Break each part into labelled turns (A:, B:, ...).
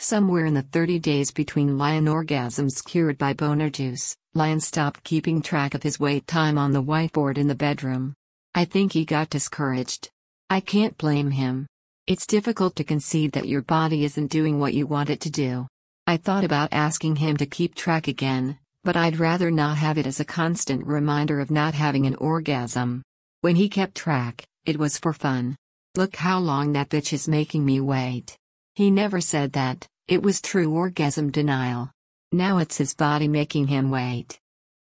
A: Somewhere in the 30 days between lion orgasms cured by boner juice, Lion stopped keeping track of his wait time on the whiteboard in the bedroom. I think he got discouraged. I can't blame him. It's difficult to concede that your body isn't doing what you want it to do. I thought about asking him to keep track again, but I'd rather not have it as a constant reminder of not having an orgasm. When he kept track, it was for fun. Look how long that bitch is making me wait. He never said that, it was true orgasm denial. Now it's his body making him wait.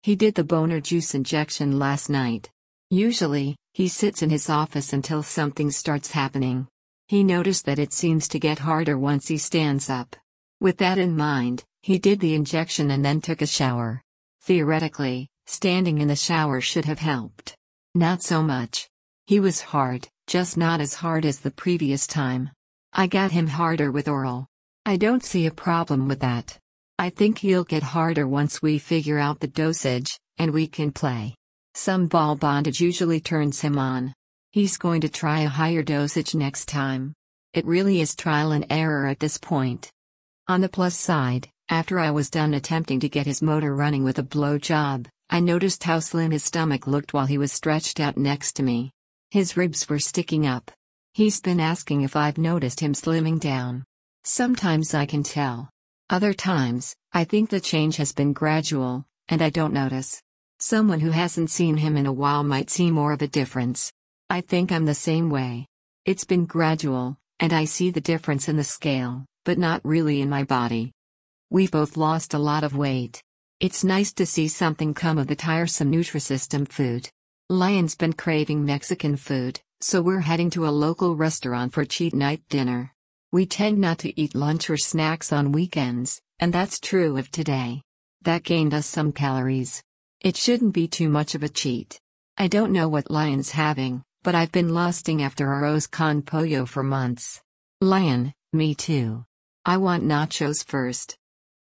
A: He did the boner juice injection last night. Usually, he sits in his office until something starts happening. He noticed that it seems to get harder once he stands up. With that in mind, he did the injection and then took a shower. Theoretically, standing in the shower should have helped. Not so much. He was hard, just not as hard as the previous time. I got him harder with oral. I don't see a problem with that. I think he'll get harder once we figure out the dosage, and we can play. Some ball bondage usually turns him on. He's going to try a higher dosage next time. It really is trial and error at this point. On the plus side, after I was done attempting to get his motor running with a blow job, I noticed how slim his stomach looked while he was stretched out next to me. His ribs were sticking up. He's been asking if I've noticed him slimming down. Sometimes I can tell. Other times, I think the change has been gradual, and I don't notice. Someone who hasn't seen him in a while might see more of a difference. I think I'm the same way. It's been gradual, and I see the difference in the scale, but not really in my body. We've both lost a lot of weight. It's nice to see something come of the tiresome Nutrisystem food. Lion's been craving Mexican food, so we're heading to a local restaurant for cheat night dinner. We tend not to eat lunch or snacks on weekends, and that's true of today. That gained us some calories. It shouldn't be too much of a cheat. I don't know what Lion's having, but I've been lusting after arroz con pollo for months. Lion, me too. I want nachos first.